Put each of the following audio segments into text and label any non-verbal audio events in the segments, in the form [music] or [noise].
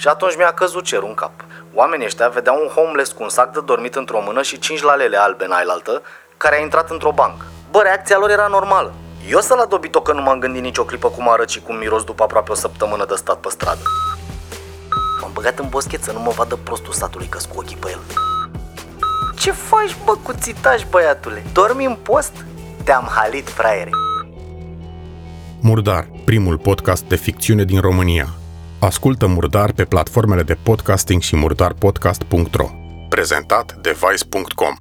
Și atunci mi-a căzut cerul în cap. Oamenii ăștia vedeau un homeless cu un sac de dormit într-o mână și cinci lalele albe în ailaltă, care a intrat într-o bancă. Bă, reacția lor era normală. Eu să-l adobit-o că nu m-am gândit nicio clipă cum arăt și cum miros după aproape o săptămână de stat pe stradă. M-am băgat în boschet să nu mă vadă prostul statului că cu ochii pe el. Ce faci, bă, cu țitaș, băiatule? Dormi în post? Te-am halit, fraiere. Murdar, primul podcast de ficțiune din România. Ascultă Murdar pe platformele de podcasting și murdarpodcast.ro. Prezentat de Vice.com.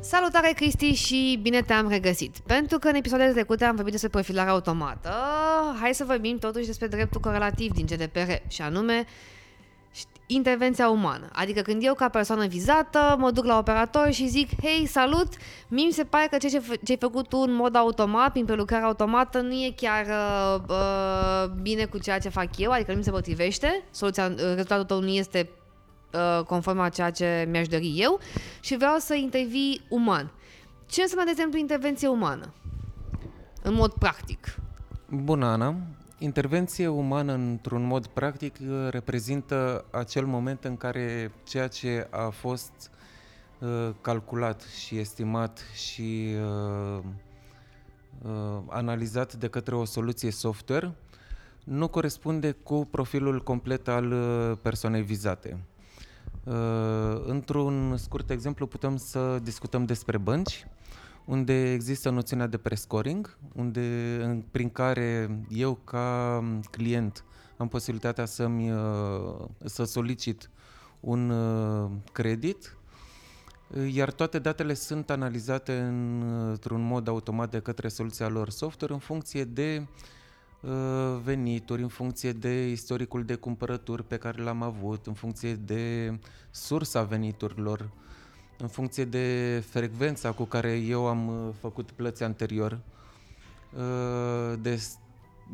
Salutare Cristi și bine te-am regăsit. Pentru că în episoadele trecute am vorbit despre profilare automată, hai să vorbim totuși despre dreptul corelativ din GDPR și anume intervenția umană. Adică când eu ca persoană vizată mă duc la operator și zic hei, salut, mi se pare că ce, ce ai făcut tu în mod automat, prin prelucrare automată, nu e chiar uh, uh, bine cu ceea ce fac eu, adică nu mi se potrivește, soluția, rezultatul tău nu este uh, conform a ceea ce mi-aș dori eu și vreau să intervii uman. Ce înseamnă, de exemplu, intervenție umană? În mod practic. Bună, Ana. Intervenție umană, într-un mod practic, reprezintă acel moment în care ceea ce a fost uh, calculat și estimat și uh, uh, analizat de către o soluție software nu corespunde cu profilul complet al uh, persoanei vizate. Uh, într-un scurt exemplu putem să discutăm despre bănci, unde există noțiunea de prescoring, unde, prin care eu ca client am posibilitatea să-mi, uh, să solicit un uh, credit, iar toate datele sunt analizate într-un mod automat de către soluția lor software în funcție de uh, venituri, în funcție de istoricul de cumpărături pe care l-am avut, în funcție de sursa veniturilor, în funcție de frecvența cu care eu am uh, făcut plăți anterior, uh, de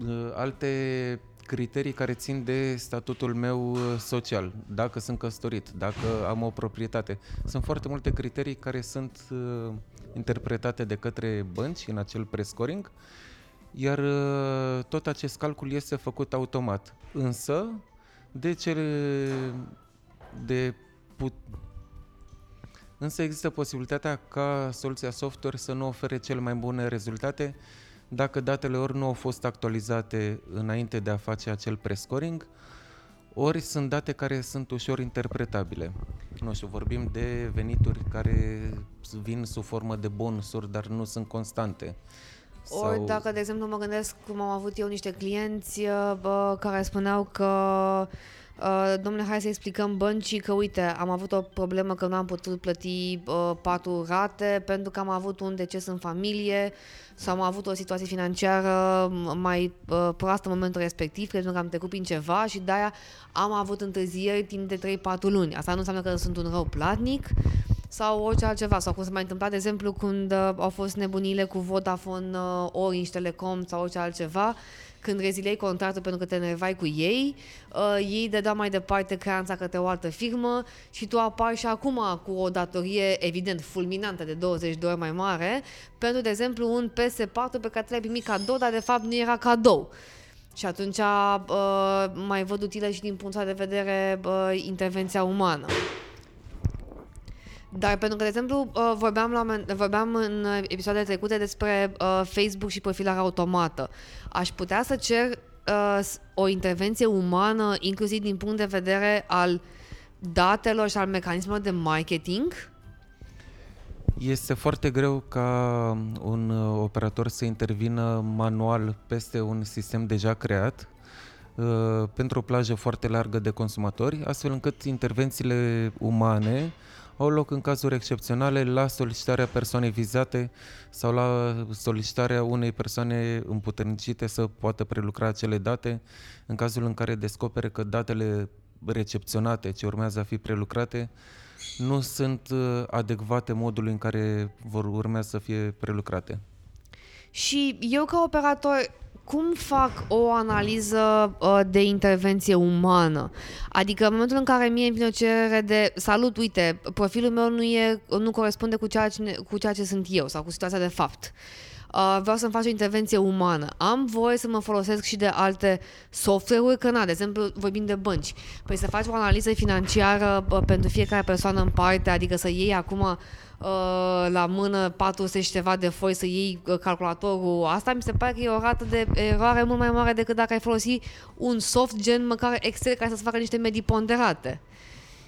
uh, alte criterii care țin de statutul meu social, dacă sunt căsătorit, dacă am o proprietate. Sunt foarte multe criterii care sunt interpretate de către bănci în acel prescoring, iar tot acest calcul este făcut automat. Însă, de cele de put- însă există posibilitatea ca soluția software să nu ofere cele mai bune rezultate dacă datele ori nu au fost actualizate înainte de a face acel prescoring, ori sunt date care sunt ușor interpretabile. Nu știu, vorbim de venituri care vin sub formă de bonusuri, dar nu sunt constante. Ori Sau... dacă, de exemplu, mă gândesc cum am avut eu niște clienți bă, care spuneau că Uh, domnule, hai să explicăm băncii că, uite, am avut o problemă că nu am putut plăti uh, patru rate pentru că am avut un deces în familie sau am avut o situație financiară mai uh, proastă în momentul respectiv, pentru că am trecut prin ceva și de-aia am avut întârzieri timp de 3-4 luni. Asta nu înseamnă că sunt un rău platnic sau orice altceva. Sau cum se mai întâmplat, de exemplu, când uh, au fost nebunile cu Vodafone, uh, Orange, Telecom sau orice altceva, când rezilei contractul pentru că te nervai cu ei, uh, ei dădeau mai departe creanța către o altă firmă și tu apari și acum cu o datorie evident fulminantă de 20 de ori mai mare pentru, de exemplu, un PS4 pe care l-ai primit cadou, dar de fapt nu era cadou. Și atunci uh, mai văd utilă și din punctul de vedere uh, intervenția umană. Dar pentru că, de exemplu, uh, vorbeam, la, vorbeam în episoadele trecute despre uh, Facebook și profilarea automată. Aș putea să cer uh, o intervenție umană, inclusiv din punct de vedere al datelor și al mecanismelor de marketing? Este foarte greu ca un operator să intervină manual peste un sistem deja creat pentru o plajă foarte largă de consumatori, astfel încât intervențiile umane au loc în cazuri excepționale la solicitarea persoanei vizate sau la solicitarea unei persoane împuternicite să poată prelucra acele date în cazul în care descopere că datele recepționate ce urmează a fi prelucrate nu sunt uh, adecvate modului în care vor urmea să fie prelucrate. Și eu ca operator cum fac o analiză uh, de intervenție umană? Adică în momentul în care mie îmi vine o cerere de salut, uite, profilul meu nu, e, nu corespunde cu ceea, ce, cu ceea ce sunt eu sau cu situația de fapt. Uh, vreau să-mi fac o intervenție umană. Am voie să mă folosesc și de alte software-uri, că na, de exemplu, vorbim de bănci. Păi să faci o analiză financiară uh, pentru fiecare persoană în parte, adică să iei acum Uh, la mână 400 și ceva de foi să iei uh, calculatorul, asta mi se pare că e o rată de eroare mult mai mare decât dacă ai folosi un soft gen măcar Excel care să-ți facă niște medii ponderate.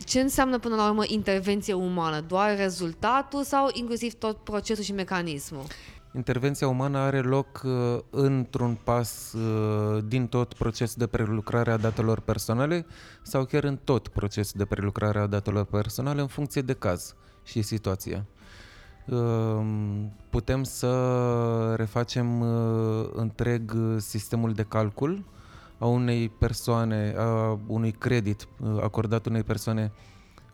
Ce înseamnă până la urmă intervenție umană? Doar rezultatul sau inclusiv tot procesul și mecanismul? Intervenția umană are loc uh, într-un pas uh, din tot procesul de prelucrare a datelor personale sau chiar în tot procesul de prelucrare a datelor personale în funcție de caz și situația. Ehm, putem să refacem uh, întreg sistemul de calcul a unei persoane, a unui credit uh, acordat unei persoane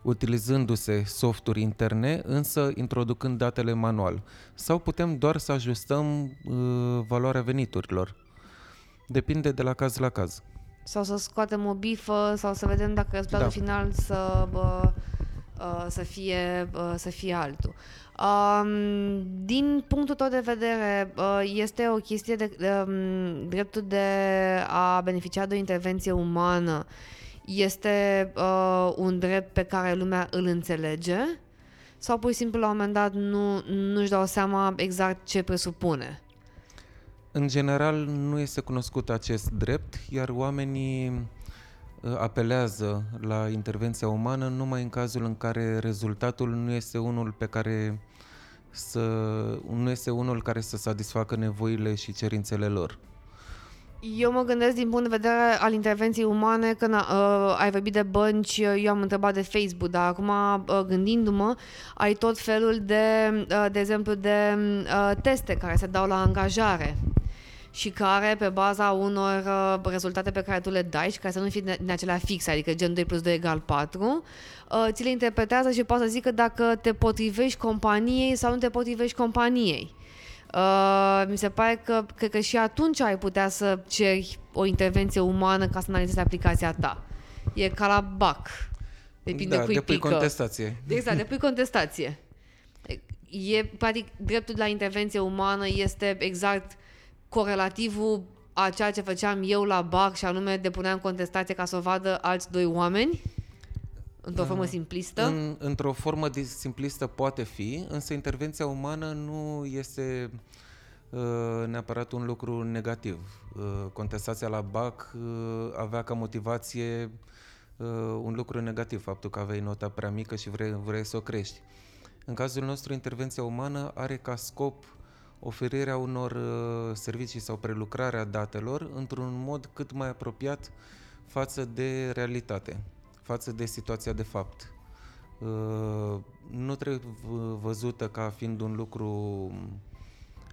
utilizându-se softuri interne, însă introducând datele manual. Sau putem doar să ajustăm uh, valoarea veniturilor. Depinde de la caz la caz. Sau să scoatem o bifă, sau să vedem dacă rezultatul da. final să... Bă, Uh, să, fie, uh, să fie altul. Um, din punctul tău de vedere, uh, este o chestie de um, dreptul de a beneficia de o intervenție umană este uh, un drept pe care lumea îl înțelege sau pur și simplu la un moment dat nu, nu-și dau seama exact ce presupune? În general nu este cunoscut acest drept, iar oamenii Uh, apelează la intervenția umană numai în cazul în care rezultatul nu este unul pe care să, nu este unul care să satisfacă nevoile și cerințele lor. Eu mă gândesc din punct de vedere al intervenției umane, că uh, ai vorbit de bănci, eu am întrebat de Facebook, dar acum uh, gândindu-mă, ai tot felul de, uh, de exemplu, de uh, teste care se dau la angajare și care, pe baza unor uh, rezultate pe care tu le dai și care să nu fie din acelea fixe, adică gen 2 plus 2 egal 4, uh, ți le interpretează și poate să zică dacă te potrivești companiei sau nu te potrivești companiei. Uh, mi se pare că, cred că și atunci ai putea să ceri o intervenție umană ca să analizezi aplicația ta. E ca la BAC. Depinde da, cui depui pică. contestație. Exact, depui contestație. E, practic, dreptul la intervenție umană este exact corelativul a ceea ce făceam eu la BAC și anume depuneam contestație ca să o vadă alți doi oameni? Într-o formă simplistă? În, într-o formă simplistă poate fi, însă intervenția umană nu este uh, neapărat un lucru negativ. Uh, contestația la BAC uh, avea ca motivație uh, un lucru negativ, faptul că aveai nota prea mică și vrei, vrei să o crești. În cazul nostru, intervenția umană are ca scop oferirea unor uh, servicii sau prelucrarea datelor într-un mod cât mai apropiat față de realitate, față de situația de fapt. Uh, nu trebuie văzută ca fiind un lucru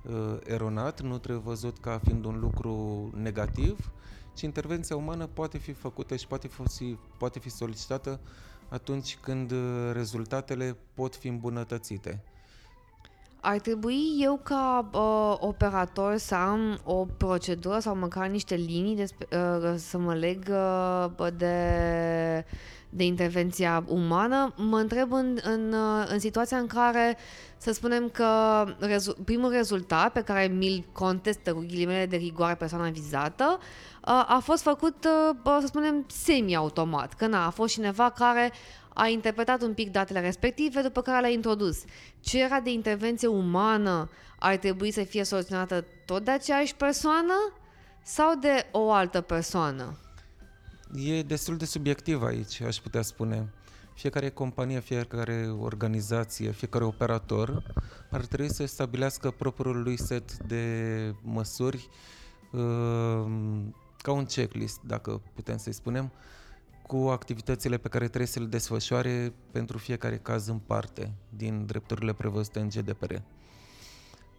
uh, eronat, nu trebuie văzut ca fiind un lucru negativ, ci intervenția umană poate fi făcută și poate fi, poate fi solicitată atunci când rezultatele pot fi îmbunătățite. Ar trebui eu ca uh, operator să am o procedură sau măcar niște linii de, uh, să mă leg uh, de, de intervenția umană. Mă întreb în, în, uh, în situația în care să spunem că rezu- primul rezultat pe care mi-l contestă cu ghilimele de rigoare persoana vizată uh, a fost făcut, uh, să spunem, semi-automat. Că na, a fost cineva care a interpretat un pic datele respective, după care le-a introdus. Cererea de intervenție umană ar trebui să fie soluționată tot de aceeași persoană sau de o altă persoană? E destul de subiectiv aici, aș putea spune. Fiecare companie, fiecare organizație, fiecare operator ar trebui să stabilească propriul lui set de măsuri uh, ca un checklist, dacă putem să-i spunem, cu activitățile pe care trebuie să le desfășoare pentru fiecare caz în parte din drepturile prevăzute în GDPR.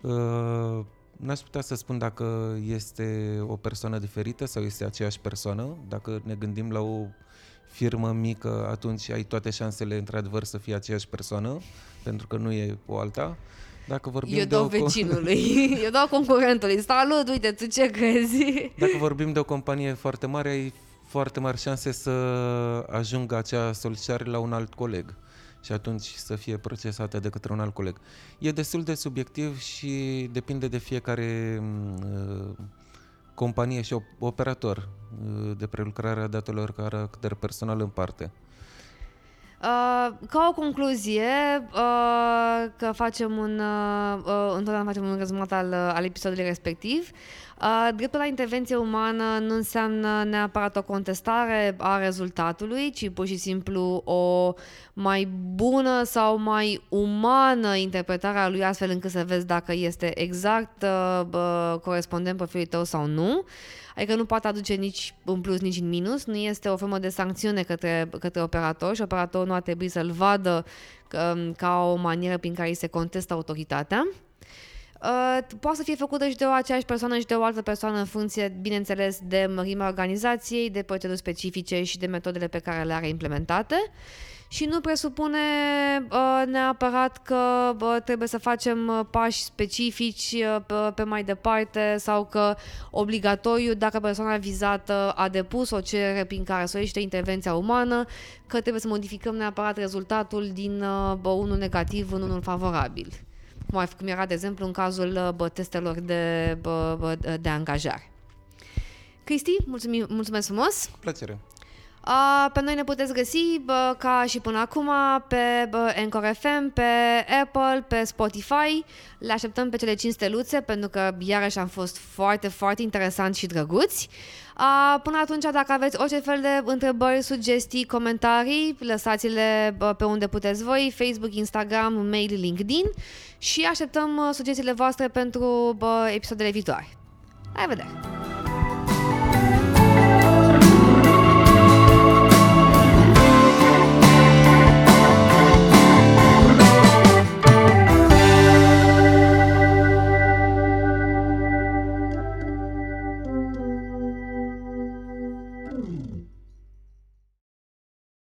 Uh, n-aș putea să spun dacă este o persoană diferită sau este aceeași persoană. Dacă ne gândim la o firmă mică, atunci ai toate șansele într-adevăr să fie aceeași persoană, pentru că nu e o alta. Dacă vorbim Eu de dau o co- vecinului, [laughs] eu dau concurentului. Salut, uite, tu ce crezi? Dacă vorbim de o companie foarte mare, ai foarte mari șanse să ajungă acea solicitare la un alt coleg și atunci să fie procesată de către un alt coleg. E destul de subiectiv și depinde de fiecare mm, companie și op- operator uh, de prelucrare a datelor caracter personal în parte. Uh, ca o concluzie, uh, că facem un, uh, uh, întotdeauna facem un rezumat al, uh, al episodului respectiv, uh, dreptul la intervenție umană nu înseamnă neapărat o contestare a rezultatului, ci pur și simplu o mai bună sau mai umană interpretare a lui astfel încât să vezi dacă este exact uh, uh, corespondent profilului tău sau nu. Adică nu poate aduce nici în plus, nici în minus, nu este o formă de sancțiune către, către operator și operatorul nu ar trebui să-l vadă ca, ca o manieră prin care îi se contestă autoritatea. Uh, poate să fie făcută și de o aceeași persoană și de o altă persoană în funcție, bineînțeles, de mărimea organizației, de proceduri specifice și de metodele pe care le are implementate și nu presupune uh, neapărat că uh, trebuie să facem uh, pași specifici uh, pe, pe mai departe sau că obligatoriu, dacă persoana vizată a depus o cerere prin care solicită intervenția umană, că trebuie să modificăm neapărat rezultatul din uh, bă, unul negativ în unul favorabil. Cum, ar fi- cum era, de exemplu, în cazul uh, bă, testelor de, bă, bă, de angajare. Cristi, mulțumim, mulțumesc frumos! Cu plăcere! Uh, pe noi ne puteți găsi bă, ca și până acum pe bă, Anchor FM, pe Apple, pe Spotify. Le așteptăm pe cele 5 steluțe pentru că iarăși am fost foarte, foarte interesanți și drăguți. Uh, până atunci, dacă aveți orice fel de întrebări, sugestii, comentarii, lăsați-le bă, pe unde puteți voi, Facebook, Instagram, mail, LinkedIn și așteptăm uh, sugestiile voastre pentru bă, episoadele viitoare. La revedere!